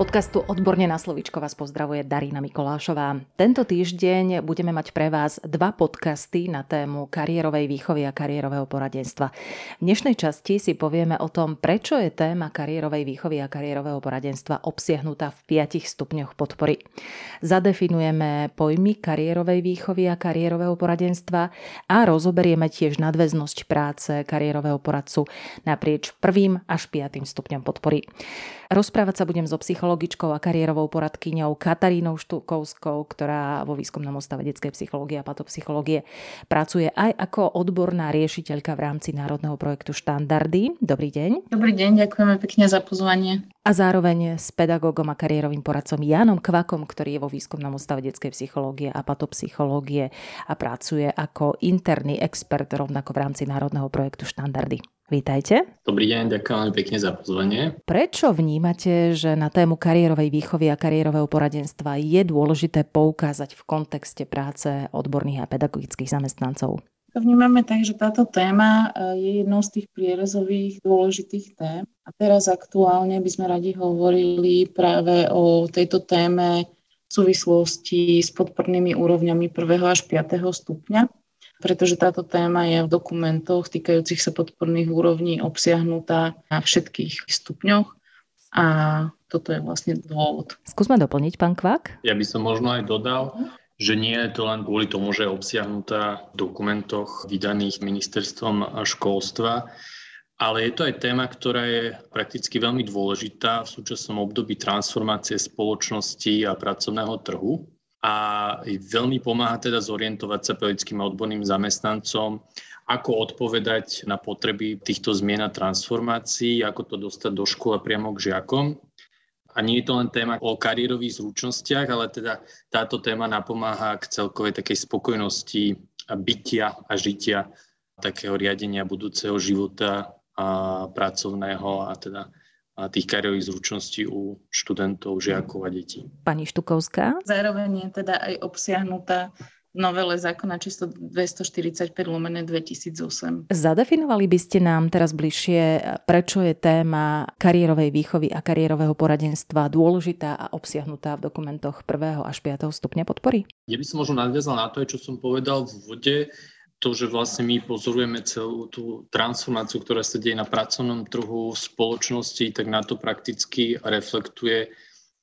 podcastu Odborne na slovičko vás pozdravuje Darina Mikolášová. Tento týždeň budeme mať pre vás dva podcasty na tému kariérovej výchovy a kariérového poradenstva. V dnešnej časti si povieme o tom, prečo je téma kariérovej výchovy a kariérového poradenstva obsiahnutá v piatich stupňoch podpory. Zadefinujeme pojmy kariérovej výchovy a kariérového poradenstva a rozoberieme tiež nadväznosť práce kariérového poradcu naprieč prvým až piatým stupňom podpory. Rozprávať sa budem so psychologičkou a kariérovou poradkyňou Katarínou Štukovskou, ktorá vo výskumnom ústave detskej psychológie a patopsychológie pracuje aj ako odborná riešiteľka v rámci národného projektu Štandardy. Dobrý deň. Dobrý deň, ďakujeme pekne za pozvanie. A zároveň s pedagógom a kariérovým poradcom Janom Kvakom, ktorý je vo výskumnom ústave detskej psychológie a patopsychológie a pracuje ako interný expert rovnako v rámci národného projektu Štandardy. Vítajte. Dobrý deň, ďakujem pekne za pozvanie. Prečo vnímate, že na tému kariérovej výchovy a kariérového poradenstva je dôležité poukázať v kontexte práce odborných a pedagogických zamestnancov? To vnímame tak, že táto téma e, je jednou z tých prierezových dôležitých tém. A teraz aktuálne by sme radi hovorili práve o tejto téme v súvislosti s podpornými úrovňami 1. až 5. stupňa pretože táto téma je v dokumentoch týkajúcich sa podporných úrovní obsiahnutá na všetkých stupňoch a toto je vlastne dôvod. Skúsme doplniť, pán Kvak. Ja by som možno aj dodal, že nie je to len kvôli tomu, že je obsiahnutá v dokumentoch vydaných ministerstvom školstva, ale je to aj téma, ktorá je prakticky veľmi dôležitá v súčasnom období transformácie spoločnosti a pracovného trhu a veľmi pomáha teda zorientovať sa pedagogickým a odborným zamestnancom, ako odpovedať na potreby týchto zmien a transformácií, ako to dostať do školy priamo k žiakom. A nie je to len téma o kariérových zručnostiach, ale teda táto téma napomáha k celkovej takej spokojnosti bytia a žitia takého riadenia budúceho života a pracovného a teda tých kariérových zručností u študentov, žiakov a detí. Pani Štukovská? Zároveň je teda aj obsiahnutá novele zákona číslo 245 lomené 2008. Zadefinovali by ste nám teraz bližšie, prečo je téma kariérovej výchovy a kariérového poradenstva dôležitá a obsiahnutá v dokumentoch 1. až 5. stupňa podpory? Ja by som možno nadviazal na to, čo som povedal v vode to, že vlastne my pozorujeme celú tú transformáciu, ktorá sa deje na pracovnom trhu v spoločnosti, tak na to prakticky reflektuje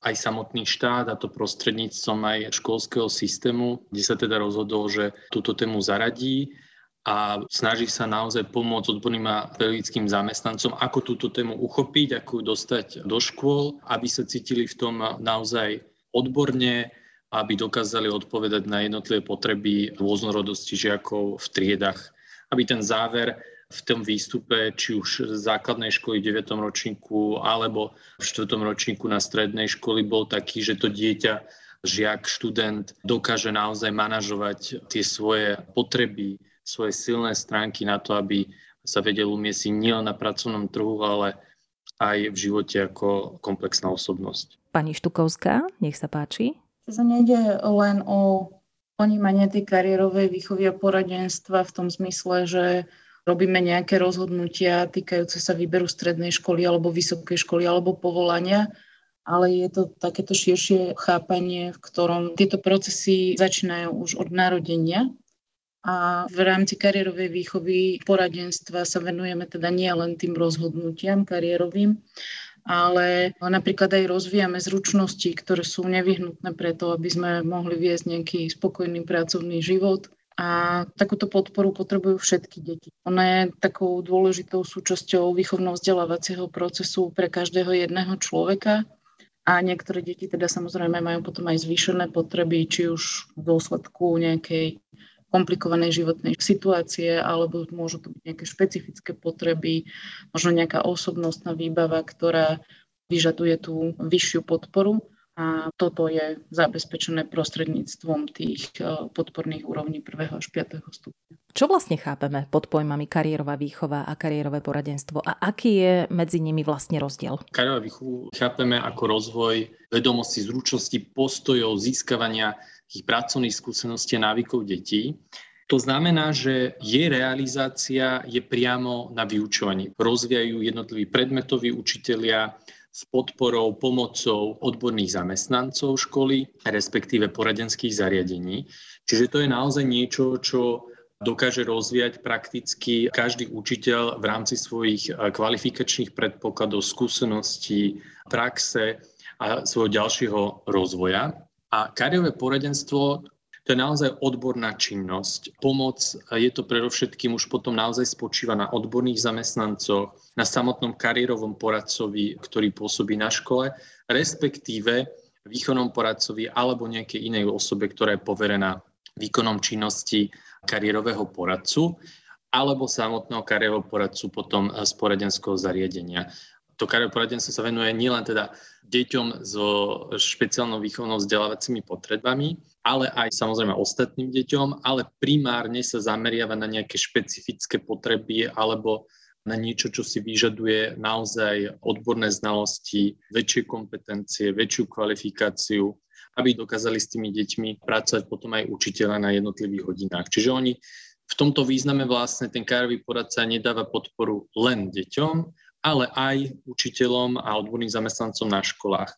aj samotný štát a to prostredníctvom aj školského systému, kde sa teda rozhodol, že túto tému zaradí a snaží sa naozaj pomôcť odborným a pedagogickým zamestnancom, ako túto tému uchopiť, ako ju dostať do škôl, aby sa cítili v tom naozaj odborne, aby dokázali odpovedať na jednotlivé potreby rôznorodosti žiakov v triedach. Aby ten záver v tom výstupe, či už z základnej školy v 9. ročníku alebo v 4. ročníku na strednej školy bol taký, že to dieťa, žiak, študent dokáže naozaj manažovať tie svoje potreby, svoje silné stránky na to, aby sa vedel umiestniť nielen na pracovnom trhu, ale aj v živote ako komplexná osobnosť. Pani Štukovská, nech sa páči. To nejde len o ponímanie tej kariérovej výchovy a poradenstva v tom zmysle, že robíme nejaké rozhodnutia týkajúce sa výberu strednej školy alebo vysokej školy alebo povolania, ale je to takéto širšie chápanie, v ktorom tieto procesy začínajú už od narodenia. A v rámci kariérovej výchovy poradenstva sa venujeme teda nie len tým rozhodnutiam kariérovým, ale napríklad aj rozvíjame zručnosti, ktoré sú nevyhnutné preto, aby sme mohli viesť nejaký spokojný pracovný život. A takúto podporu potrebujú všetky deti. Ona je takou dôležitou súčasťou výchovno-vzdelávacieho procesu pre každého jedného človeka. A niektoré deti teda samozrejme majú potom aj zvýšené potreby, či už v dôsledku nejakej komplikovanej životnej situácie, alebo môžu to byť nejaké špecifické potreby, možno nejaká osobnostná výbava, ktorá vyžaduje tú vyššiu podporu a toto je zabezpečené prostredníctvom tých e, podporných úrovní 1. až 5. stupňa. Čo vlastne chápeme pod pojmami kariérová výchova a kariérové poradenstvo a aký je medzi nimi vlastne rozdiel? Kariérová výchovu chápeme ako rozvoj vedomosti, zručnosti, postojov, získavania ich pracovných skúseností a návykov detí. To znamená, že jej realizácia je priamo na vyučovaní. Rozvíjajú jednotliví predmetoví učitelia s podporou, pomocou odborných zamestnancov školy, respektíve poradenských zariadení. Čiže to je naozaj niečo, čo dokáže rozvíjať prakticky každý učiteľ v rámci svojich eh, kvalifikačných predpokladov, skúseností, praxe a svojho ďalšieho rozvoja. A kariérové poradenstvo to je naozaj odborná činnosť. Pomoc je to predovšetkým už potom naozaj spočíva na odborných zamestnancoch, na samotnom kariérovom poradcovi, ktorý pôsobí na škole, respektíve výkonnom poradcovi alebo nejakej inej osobe, ktorá je poverená výkonom činnosti kariérového poradcu alebo samotného kariérového poradcu potom z poradenského zariadenia to kariérové poradenstvo sa venuje nielen teda deťom so špeciálnou výchovnou vzdelávacími potrebami, ale aj samozrejme ostatným deťom, ale primárne sa zameriava na nejaké špecifické potreby alebo na niečo, čo si vyžaduje naozaj odborné znalosti, väčšie kompetencie, väčšiu kvalifikáciu, aby dokázali s tými deťmi pracovať potom aj učiteľa na jednotlivých hodinách. Čiže oni v tomto význame vlastne ten kariérový poradca nedáva podporu len deťom, ale aj učiteľom a odborným zamestnancom na školách.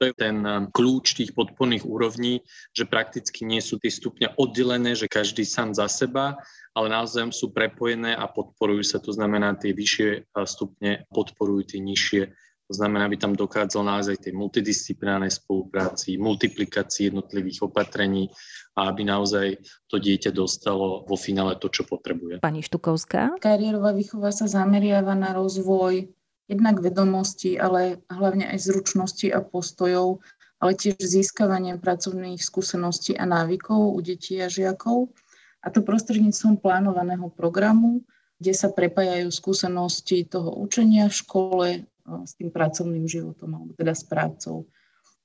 To je ten um, kľúč tých podporných úrovní, že prakticky nie sú tie stupne oddelené, že každý sám za seba, ale naozaj sú prepojené a podporujú sa. To znamená, tie vyššie uh, stupne podporujú tie nižšie to znamená, aby tam dokázal naozaj tej multidisciplinárnej spolupráci, multiplikácii jednotlivých opatrení a aby naozaj to dieťa dostalo vo finále to, čo potrebuje. Pani Štukovská? Kariérová výchova sa zameriava na rozvoj jednak vedomostí, ale hlavne aj zručnosti a postojov, ale tiež získavanie pracovných skúseností a návykov u detí a žiakov. A to prostredníctvom plánovaného programu, kde sa prepájajú skúsenosti toho učenia v škole s tým pracovným životom, alebo teda s prácou.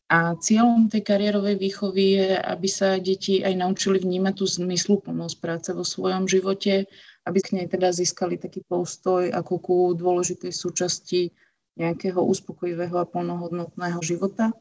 A cieľom tej kariérovej výchovy je, aby sa deti aj naučili vnímať tú zmysluplnosť práce vo svojom živote, aby k nej teda získali taký postoj ako ku dôležitej súčasti nejakého uspokojivého a plnohodnotného života.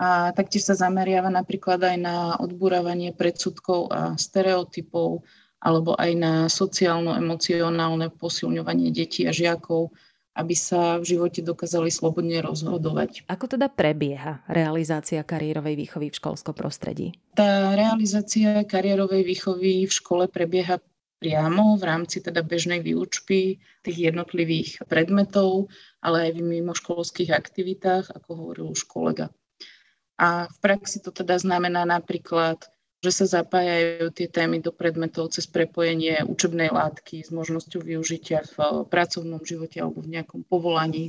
A taktiež sa zameriava napríklad aj na odburávanie predsudkov a stereotypov, alebo aj na sociálno-emocionálne posilňovanie detí a žiakov, aby sa v živote dokázali slobodne rozhodovať. Ako teda prebieha realizácia kariérovej výchovy v školskom prostredí? Tá realizácia kariérovej výchovy v škole prebieha priamo v rámci teda bežnej výučby tých jednotlivých predmetov, ale aj v mimoškolských aktivitách, ako hovoril už kolega. A v praxi to teda znamená napríklad že sa zapájajú tie témy do predmetov cez prepojenie učebnej látky s možnosťou využitia v pracovnom živote alebo v nejakom povolaní,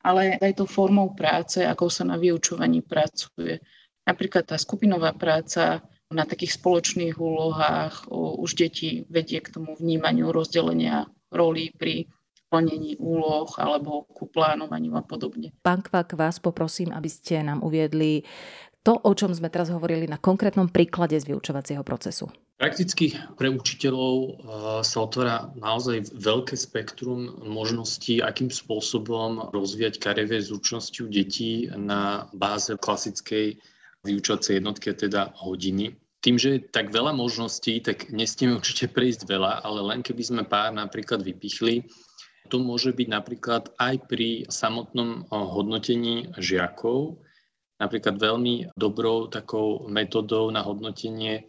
ale aj tou formou práce, ako sa na vyučovaní pracuje. Napríklad tá skupinová práca na takých spoločných úlohách už deti vedie k tomu vnímaniu rozdelenia rolí pri plnení úloh alebo ku plánovaniu a podobne. Pán Kvak, vás poprosím, aby ste nám uviedli to, o čom sme teraz hovorili na konkrétnom príklade z vyučovacieho procesu? Prakticky pre učiteľov eh, sa otvára naozaj veľké spektrum možností, akým spôsobom rozvíjať kariérové zručnosti u detí na báze klasickej vyučovacej jednotky, teda hodiny. Tým, že je tak veľa možností, tak nestieme určite prejsť veľa, ale len keby sme pár napríklad vypichli, to môže byť napríklad aj pri samotnom eh, hodnotení žiakov, Napríklad veľmi dobrou takou metodou na hodnotenie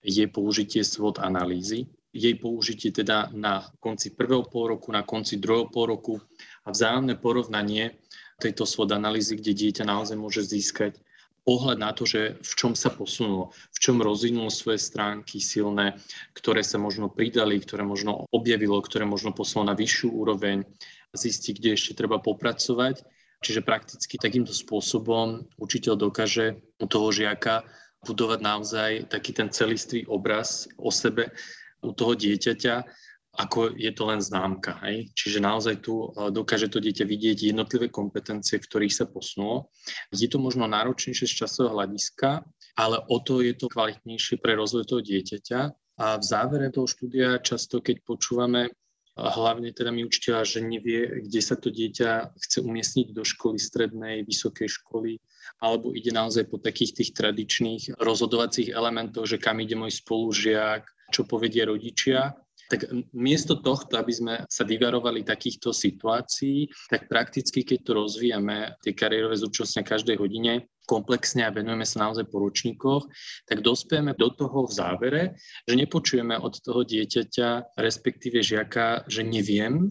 je použitie SWOT analýzy. Jej použitie teda na konci prvého pol roku, na konci druhého pol roku a vzájomné porovnanie tejto SWOT analýzy, kde dieťa naozaj môže získať pohľad na to, že v čom sa posunulo, v čom rozvinulo svoje stránky silné, ktoré sa možno pridali, ktoré možno objavilo, ktoré možno posunulo na vyššiu úroveň, zistiť, kde ešte treba popracovať Čiže prakticky takýmto spôsobom učiteľ dokáže u toho žiaka budovať naozaj taký ten celistvý obraz o sebe u toho dieťaťa, ako je to len známka. Hej? Čiže naozaj tu e, dokáže to dieťa vidieť jednotlivé kompetencie, v ktorých sa posunulo. Je to možno náročnejšie z časového hľadiska, ale o to je to kvalitnejšie pre rozvoj toho dieťaťa. A v závere toho štúdia často, keď počúvame hlavne teda mi učiteľa, že nevie, kde sa to dieťa chce umiestniť do školy strednej, vysokej školy, alebo ide naozaj po takých tých tradičných rozhodovacích elementoch, že kam ide môj spolužiak, čo povedia rodičia. Tak miesto tohto, aby sme sa vyvarovali takýchto situácií, tak prakticky, keď to rozvíjame, tie kariérové zručnosti každej hodine, komplexne a venujeme sa naozaj po ročníkoch, tak dospieme do toho v závere, že nepočujeme od toho dieťaťa, respektíve žiaka, že neviem,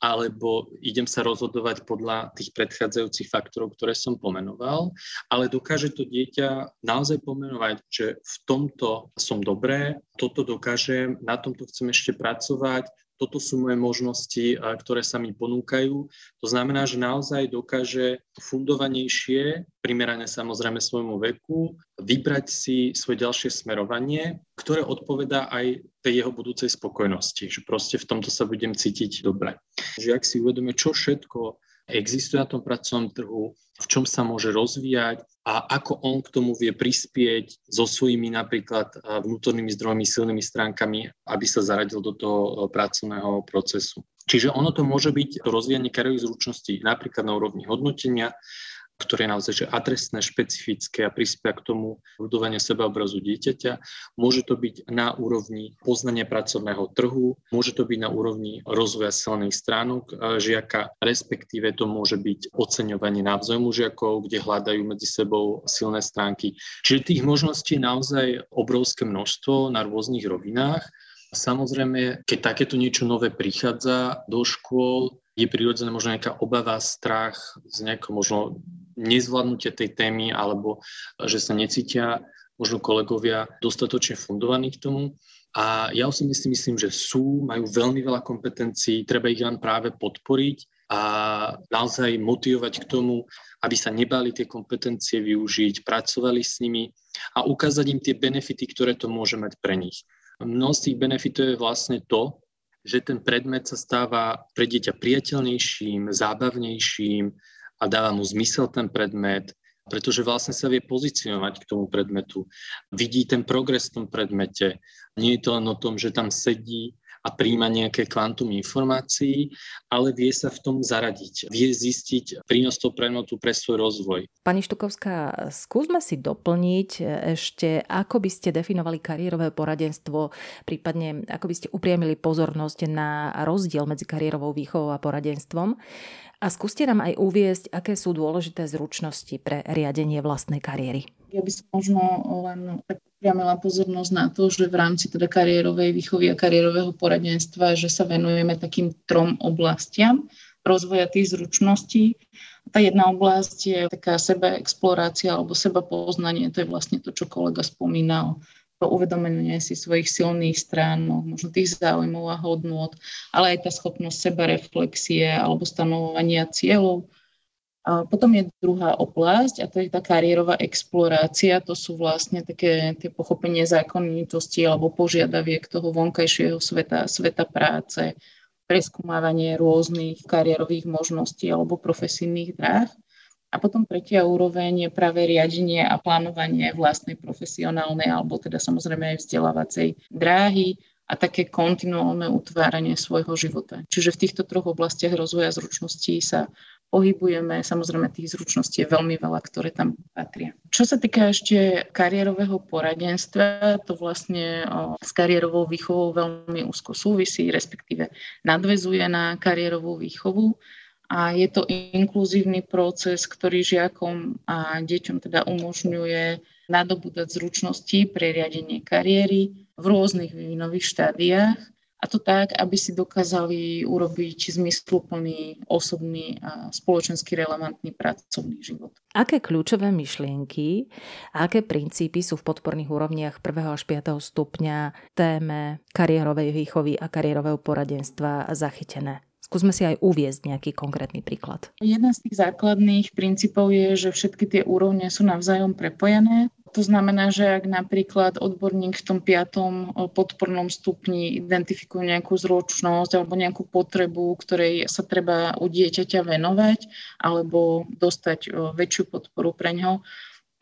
alebo idem sa rozhodovať podľa tých predchádzajúcich faktorov, ktoré som pomenoval, ale dokáže to dieťa naozaj pomenovať, že v tomto som dobré, toto dokážem, na tomto chcem ešte pracovať, toto sú moje možnosti, ktoré sa mi ponúkajú. To znamená, že naozaj dokáže fundovanejšie, primerane samozrejme svojmu veku, vybrať si svoje ďalšie smerovanie, ktoré odpovedá aj tej jeho budúcej spokojnosti, že proste v tomto sa budem cítiť dobre. Že ak si uvedome, čo všetko existuje na tom pracovnom trhu, v čom sa môže rozvíjať a ako on k tomu vie prispieť so svojimi napríklad vnútornými zdrojmi, silnými stránkami, aby sa zaradil do toho pracovného procesu. Čiže ono to môže byť to rozvíjanie kariérových zručností napríklad na úrovni hodnotenia, ktoré je naozaj že adresné, špecifické a prispia k tomu budovania sebaobrazu dieťaťa. Môže to byť na úrovni poznania pracovného trhu, môže to byť na úrovni rozvoja silných stránok e, žiaka, respektíve to môže byť oceňovanie navzájmu žiakov, kde hľadajú medzi sebou silné stránky. Čiže tých možností je naozaj obrovské množstvo na rôznych rovinách. Samozrejme, keď takéto niečo nové prichádza do škôl, je prirodzené možno nejaká obava, strach z nejakého možno nezvládnutia tej témy alebo že sa necítia možno kolegovia dostatočne fundovaní k tomu. A ja osobne si myslím, že sú, majú veľmi veľa kompetencií, treba ich len práve podporiť a naozaj motivovať k tomu, aby sa nebali tie kompetencie využiť, pracovali s nimi a ukázať im tie benefity, ktoré to môže mať pre nich. Mnoho z tých benefitov je vlastne to, že ten predmet sa stáva pre dieťa priateľnejším, zábavnejším a dáva mu zmysel ten predmet, pretože vlastne sa vie pozicionovať k tomu predmetu. Vidí ten progres v tom predmete. Nie je to len o tom, že tam sedí a príjma nejaké kvantum informácií, ale vie sa v tom zaradiť. Vie zistiť prínos toho predmetu pre svoj rozvoj. Pani Štukovská, skúsme si doplniť ešte, ako by ste definovali kariérové poradenstvo, prípadne ako by ste upriamili pozornosť na rozdiel medzi kariérovou výchovou a poradenstvom. A skúste nám aj uviesť, aké sú dôležité zručnosti pre riadenie vlastnej kariéry. Ja by som možno len tak priamila pozornosť na to, že v rámci teda kariérovej výchovy a kariérového poradenstva, že sa venujeme takým trom oblastiam rozvoja tých zručností. Tá jedna oblasť je taká sebaexplorácia alebo seba poznanie, to je vlastne to, čo kolega spomínal uvedomenie si svojich silných stránok, možno tých záujmov a hodnôt, ale aj tá schopnosť seba reflexie alebo stanovovania cieľov. A potom je druhá oblasť a to je tá kariérová explorácia. To sú vlastne také tie pochopenie zákonitosti alebo požiadaviek toho vonkajšieho sveta, sveta práce, preskúmávanie rôznych kariérových možností alebo profesijných dráh. A potom tretia úroveň je práve riadenie a plánovanie vlastnej profesionálnej alebo teda samozrejme aj vzdelávacej dráhy a také kontinuálne utváranie svojho života. Čiže v týchto troch oblastiach rozvoja zručností sa pohybujeme. Samozrejme, tých zručností je veľmi veľa, ktoré tam patria. Čo sa týka ešte kariérového poradenstva, to vlastne s kariérovou výchovou veľmi úzko súvisí, respektíve nadvezuje na kariérovú výchovu a je to inkluzívny proces, ktorý žiakom a deťom teda umožňuje nadobúdať zručnosti pre riadenie kariéry v rôznych vývinových štádiách a to tak, aby si dokázali urobiť zmysluplný, osobný a spoločensky relevantný pracovný život. Aké kľúčové myšlienky a aké princípy sú v podporných úrovniach 1. až 5. stupňa téme kariérovej výchovy a kariérového poradenstva zachytené? Skúsme si aj uviezť nejaký konkrétny príklad. Jeden z tých základných princípov je, že všetky tie úrovne sú navzájom prepojené. To znamená, že ak napríklad odborník v tom piatom podpornom stupni identifikuje nejakú zručnosť alebo nejakú potrebu, ktorej sa treba u dieťaťa venovať alebo dostať väčšiu podporu pre ňo,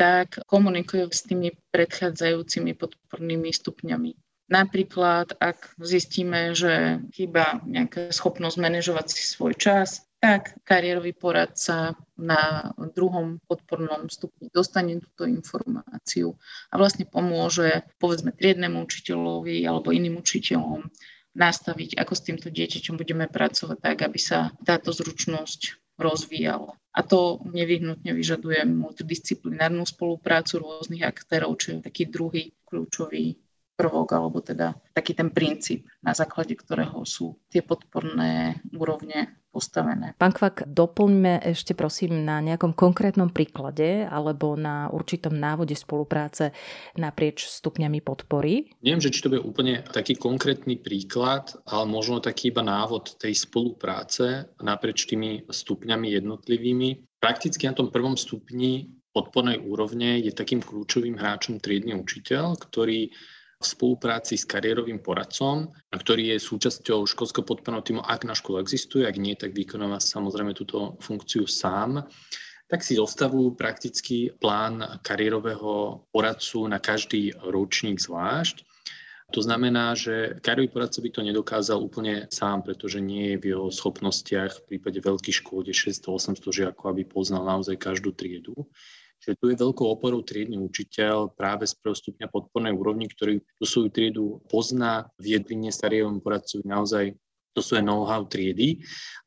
tak komunikuje s tými predchádzajúcimi podpornými stupňami. Napríklad, ak zistíme, že chýba nejaká schopnosť manažovať si svoj čas, tak kariérový poradca na druhom podpornom stupni dostane túto informáciu a vlastne pomôže povedzme triednemu učiteľovi alebo iným učiteľom nastaviť, ako s týmto dieťaťom budeme pracovať tak, aby sa táto zručnosť rozvíjala. A to nevyhnutne vyžaduje multidisciplinárnu spoluprácu rôznych aktérov, čo je taký druhý kľúčový prvok, alebo teda taký ten princíp, na základe ktorého sú tie podporné úrovne postavené. Pán Kvak, doplňme ešte prosím na nejakom konkrétnom príklade alebo na určitom návode spolupráce naprieč stupňami podpory. Neviem, že či to bude úplne taký konkrétny príklad, ale možno taký iba návod tej spolupráce naprieč tými stupňami jednotlivými. Prakticky na tom prvom stupni podpornej úrovne je takým kľúčovým hráčom triedny učiteľ, ktorý v spolupráci s kariérovým poradcom, ktorý je súčasťou školského podporného týmu, ak na školu existuje, ak nie, tak vykonáva samozrejme túto funkciu sám tak si zostavujú prakticky plán kariérového poradcu na každý ročník zvlášť. To znamená, že kariérový poradca by to nedokázal úplne sám, pretože nie je v jeho schopnostiach v prípade veľkých škôl, kde 600-800 žiakov, aby poznal naozaj každú triedu. Čiže tu je veľkou oporou triedny učiteľ práve z prvého stupňa podpornej úrovni, ktorý tú svoju triedu pozná, vie dvine starého poradcu naozaj to sú know-how triedy.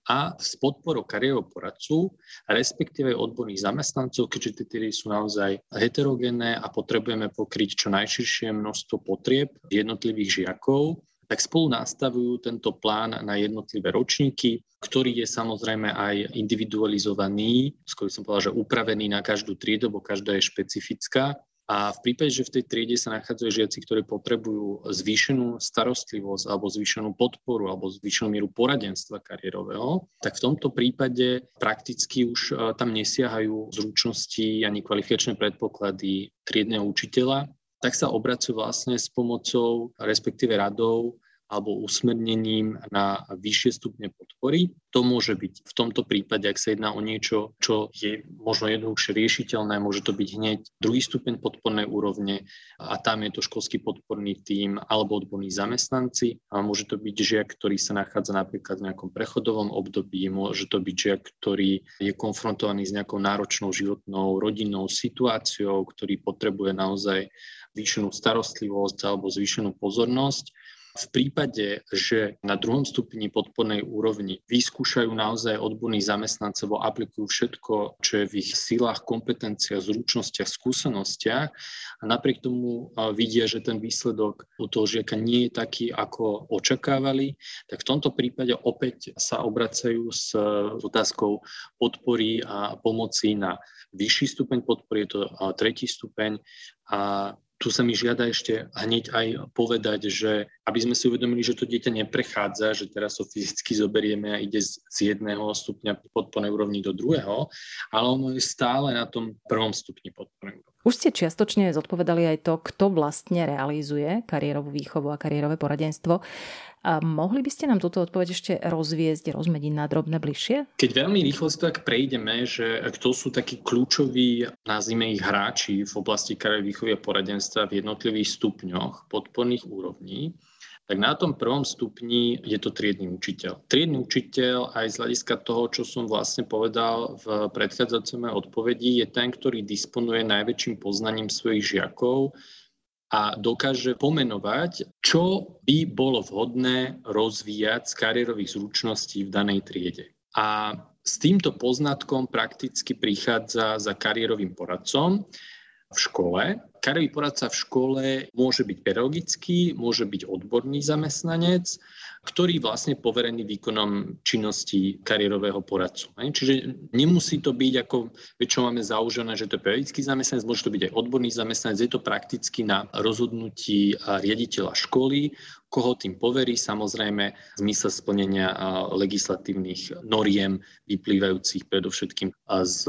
A s podporou kariérového poradcu, respektíve odborných zamestnancov, keďže tie triedy sú naozaj heterogénne a potrebujeme pokryť čo najširšie množstvo potrieb jednotlivých žiakov, tak spolu nastavujú tento plán na jednotlivé ročníky, ktorý je samozrejme aj individualizovaný, skôr som povedal, že upravený na každú triedu, bo každá je špecifická. A v prípade, že v tej triede sa nachádzajú žiaci, ktorí potrebujú zvýšenú starostlivosť alebo zvýšenú podporu alebo zvýšenú mieru poradenstva kariérového, tak v tomto prípade prakticky už e, tam nesiahajú zručnosti ani kvalifikačné predpoklady triedneho učiteľa, tak sa obracujú vlastne s pomocou, respektíve radou alebo usmernením na vyššie stupne podpory. To môže byť v tomto prípade, ak sa jedná o niečo, čo je možno jednoduchšie riešiteľné, môže to byť hneď druhý stupeň podpornej úrovne a tam je to školský podporný tím alebo odborní zamestnanci. A môže to byť žiak, ktorý sa nachádza napríklad v nejakom prechodovom období, môže to byť žiak, ktorý je konfrontovaný s nejakou náročnou životnou rodinnou situáciou, ktorý potrebuje naozaj zvýšenú starostlivosť alebo zvýšenú pozornosť v prípade, že na druhom stupni podpornej úrovni vyskúšajú naozaj odborní zamestnanci, alebo aplikujú všetko, čo je v ich silách, kompetenciách, zručnostiach, skúsenostiach a napriek tomu vidia, že ten výsledok u toho žiaka nie je taký, ako očakávali, tak v tomto prípade opäť sa obracajú s otázkou podpory a pomoci na vyšší stupeň podpory, je to tretí stupeň. A tu sa mi žiada ešte hneď aj povedať, že aby sme si uvedomili, že to dieťa neprechádza, že teraz ho fyzicky zoberieme a ide z, jedného stupňa podpornej úrovni do druhého, ale ono je stále na tom prvom stupni podpornej úrovni. Už ste čiastočne zodpovedali aj to, kto vlastne realizuje kariérovú výchovu a kariérové poradenstvo. A mohli by ste nám túto odpoveď ešte rozviezť, rozmeniť na drobné bližšie? Keď veľmi rýchlo si tak prejdeme, že kto sú takí kľúčoví, nazvime ich hráči v oblasti kariérovej výchovy a poradenstva v jednotlivých stupňoch podporných úrovní, tak na tom prvom stupni je to triedny učiteľ. Triedny učiteľ aj z hľadiska toho, čo som vlastne povedal v predchádzajúcej odpovedi, je ten, ktorý disponuje najväčším poznaním svojich žiakov a dokáže pomenovať, čo by bolo vhodné rozvíjať z kariérových zručností v danej triede. A s týmto poznatkom prakticky prichádza za kariérovým poradcom v škole. Kariérový poradca v škole môže byť pedagogický, môže byť odborný zamestnanec, ktorý vlastne poverený výkonom činnosti kariérového poradcu. Čiže nemusí to byť ako, čo máme zaužené, že to je pedagogický zamestnanec, môže to byť aj odborný zamestnanec, je to prakticky na rozhodnutí riaditeľa školy, koho tým poverí, samozrejme v zmysle splnenia legislatívnych noriem vyplývajúcich predovšetkým z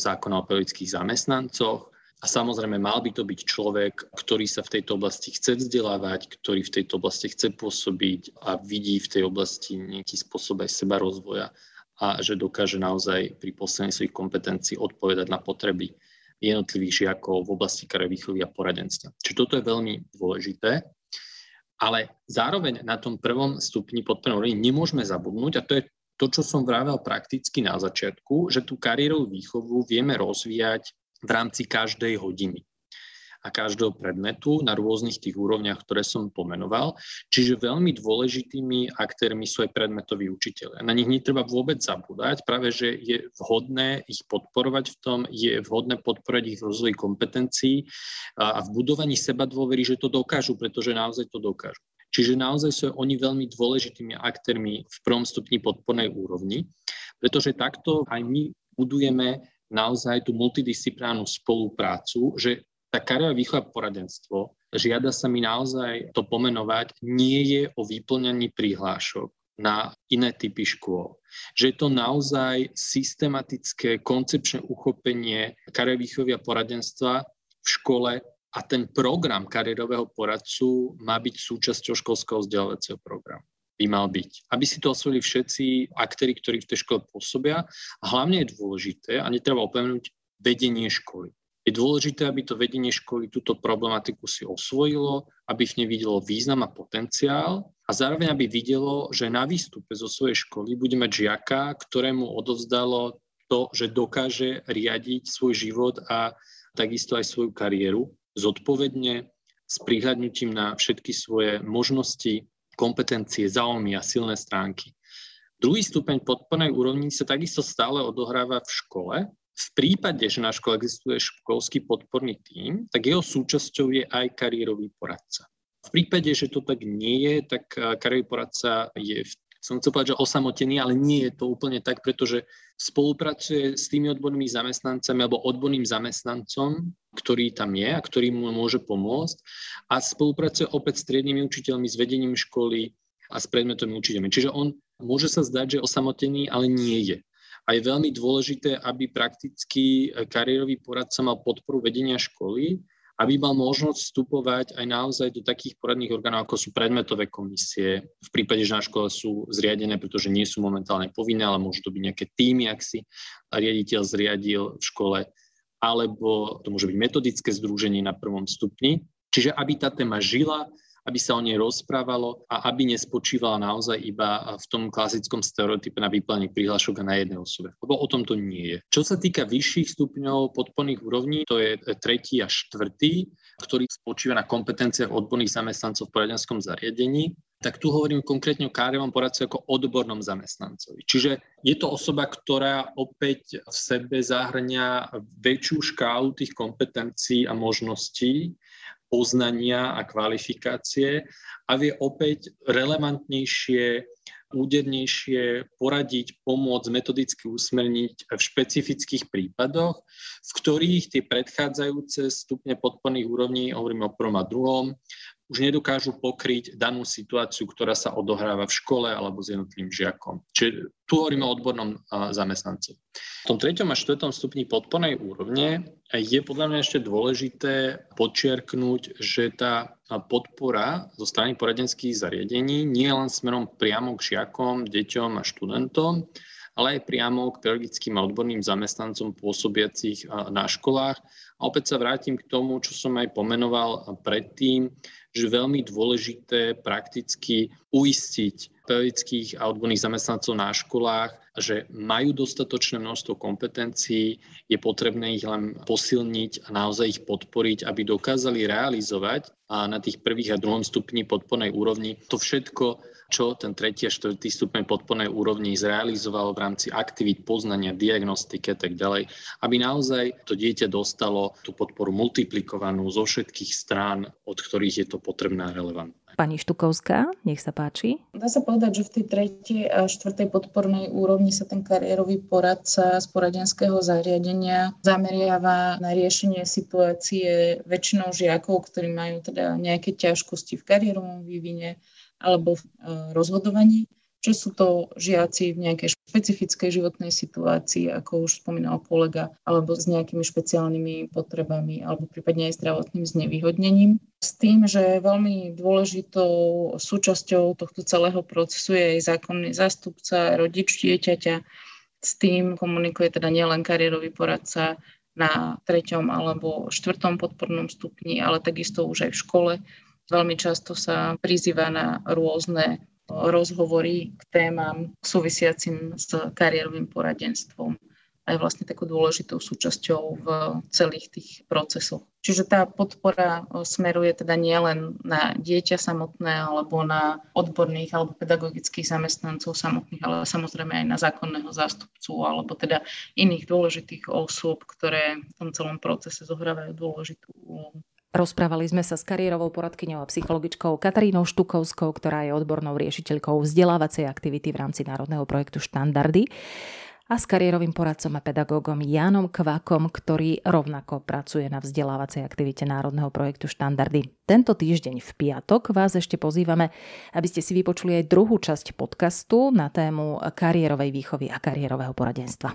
zákona o pedagogických zamestnancoch. A samozrejme, mal by to byť človek, ktorý sa v tejto oblasti chce vzdelávať, ktorý v tejto oblasti chce pôsobiť a vidí v tej oblasti nejaký spôsob aj seba rozvoja a že dokáže naozaj pri poslednej svojich kompetencií odpovedať na potreby jednotlivých žiakov v oblasti výchovy a poradenstva. Čiže toto je veľmi dôležité. Ale zároveň na tom prvom stupni podpornej nemôžeme zabudnúť, a to je to, čo som vravel prakticky na začiatku, že tú kariérovú výchovu vieme rozvíjať v rámci každej hodiny a každého predmetu na rôznych tých úrovniach, ktoré som pomenoval. Čiže veľmi dôležitými aktérmi sú aj predmetoví učiteľe. Na nich netreba vôbec zabúdať, práve že je vhodné ich podporovať v tom, je vhodné podporovať ich v rozvoji kompetencií a v budovaní seba dôvery, že to dokážu, pretože naozaj to dokážu. Čiže naozaj sú oni veľmi dôležitými aktérmi v prvom stupni podpornej úrovni, pretože takto aj my budujeme naozaj tú multidisciplinárnu spoluprácu, že tá kariérová výchova poradenstvo, žiada sa mi naozaj to pomenovať, nie je o vyplňaní prihlášok na iné typy škôl. Že je to naozaj systematické, koncepčné uchopenie kariérovej výchovy a poradenstva v škole a ten program kariérového poradcu má byť súčasťou školského vzdelávacieho programu by mal byť. Aby si to osvojili všetci aktéry, ktorí v tej škole pôsobia. A hlavne je dôležité, a netreba opomenúť, vedenie školy. Je dôležité, aby to vedenie školy túto problematiku si osvojilo, aby v nej videlo význam a potenciál a zároveň aby videlo, že na výstupe zo svojej školy bude mať žiaka, ktorému odovzdalo to, že dokáže riadiť svoj život a takisto aj svoju kariéru zodpovedne, s prihľadnutím na všetky svoje možnosti, kompetencie, záujmy a silné stránky. Druhý stupeň podpornej úrovni sa takisto stále odohráva v škole v prípade, že na škole existuje školský podporný tím, tak jeho súčasťou je aj kariérový poradca. V prípade, že to tak nie je, tak eh, kariérový poradca je som chcel povedať, že osamotený, ale nie je to úplne tak, pretože spolupracuje s tými odbornými zamestnancami alebo odborným zamestnancom, ktorý tam je a ktorý mu môže pomôcť a spolupracuje opäť s triednymi učiteľmi, s vedením školy a s predmetovými učiteľmi. Čiže on môže sa zdať, že osamotený, ale nie je. A je veľmi dôležité, aby prakticky kariérový poradca mal podporu vedenia školy, aby mal možnosť vstupovať aj naozaj do takých poradných orgánov, ako sú predmetové komisie, v prípade, že na škole sú zriadené, pretože nie sú momentálne povinné, ale môžu to byť nejaké týmy, ak si riaditeľ zriadil v škole, alebo to môže byť metodické združenie na prvom stupni. Čiže aby tá téma žila, aby sa o nej rozprávalo a aby nespočívala naozaj iba v tom klasickom stereotype na vyplanie prihlášok na jednej osobe. Lebo o tom to nie je. Čo sa týka vyšších stupňov podporných úrovní, to je tretí a štvrtý, ktorý spočíva na kompetenciách odborných zamestnancov v poradenskom zariadení, tak tu hovorím konkrétne o káriovom poradcu ako odbornom zamestnancovi. Čiže je to osoba, ktorá opäť v sebe zahrňa väčšiu škálu tých kompetencií a možností, poznania a kvalifikácie a vie opäť relevantnejšie, údernejšie poradiť, pomôcť, metodicky usmerniť v špecifických prípadoch, v ktorých tie predchádzajúce stupne podporných úrovní, hovoríme o prvom a druhom, už nedokážu pokryť danú situáciu, ktorá sa odohráva v škole alebo s jednotlivým žiakom. Čiže tu hovoríme o odbornom zamestnancovi. V tom treťom a štvrtom stupni podpornej úrovne je podľa mňa ešte dôležité podčiarknúť, že tá podpora zo strany poradenských zariadení nie je len smerom priamo k žiakom, deťom a študentom, ale aj priamo k pedagogickým a odborným zamestnancom pôsobiacich na školách. A opäť sa vrátim k tomu, čo som aj pomenoval predtým, že veľmi dôležité prakticky uistiť pedagogických a odborných zamestnancov na školách, že majú dostatočné množstvo kompetencií, je potrebné ich len posilniť a naozaj ich podporiť, aby dokázali realizovať a na tých prvých a druhom stupni podpornej úrovni to všetko, čo ten tretí a štvrtý stupeň podpornej úrovni zrealizoval v rámci aktivít poznania, diagnostiky a tak ďalej, aby naozaj to dieťa dostalo tú podporu multiplikovanú zo všetkých strán, od ktorých je to potrebné a relevantné. Pani Štukovská, nech sa páči. Dá sa povedať, že v tej tretej a štvrtej podpornej úrovni sa ten kariérový poradca z poradenského zariadenia zameriava na riešenie situácie väčšinou žiakov, ktorí majú teda nejaké ťažkosti v kariérovom vývine alebo e, rozhodovaní či sú to žiaci v nejakej špecifickej životnej situácii, ako už spomínal kolega, alebo s nejakými špeciálnymi potrebami, alebo prípadne aj zdravotným znevýhodnením. S tým, že veľmi dôležitou súčasťou tohto celého procesu je aj zákonný zástupca, rodič dieťaťa. S tým komunikuje teda nielen kariérový poradca na treťom alebo štvrtom podpornom stupni, ale takisto už aj v škole Veľmi často sa prizýva na rôzne rozhovory k témam súvisiacim s kariérovým poradenstvom aj vlastne takou dôležitou súčasťou v celých tých procesoch. Čiže tá podpora smeruje teda nielen na dieťa samotné alebo na odborných alebo pedagogických zamestnancov samotných, ale samozrejme aj na zákonného zástupcu alebo teda iných dôležitých osôb, ktoré v tom celom procese zohrávajú dôležitú úlohu. Rozprávali sme sa s kariérovou poradkyňou a psychologičkou Katarínou Štukovskou, ktorá je odbornou riešiteľkou vzdelávacej aktivity v rámci národného projektu Štandardy a s kariérovým poradcom a pedagógom Jánom Kvakom, ktorý rovnako pracuje na vzdelávacej aktivite národného projektu Štandardy. Tento týždeň v piatok vás ešte pozývame, aby ste si vypočuli aj druhú časť podcastu na tému kariérovej výchovy a kariérového poradenstva.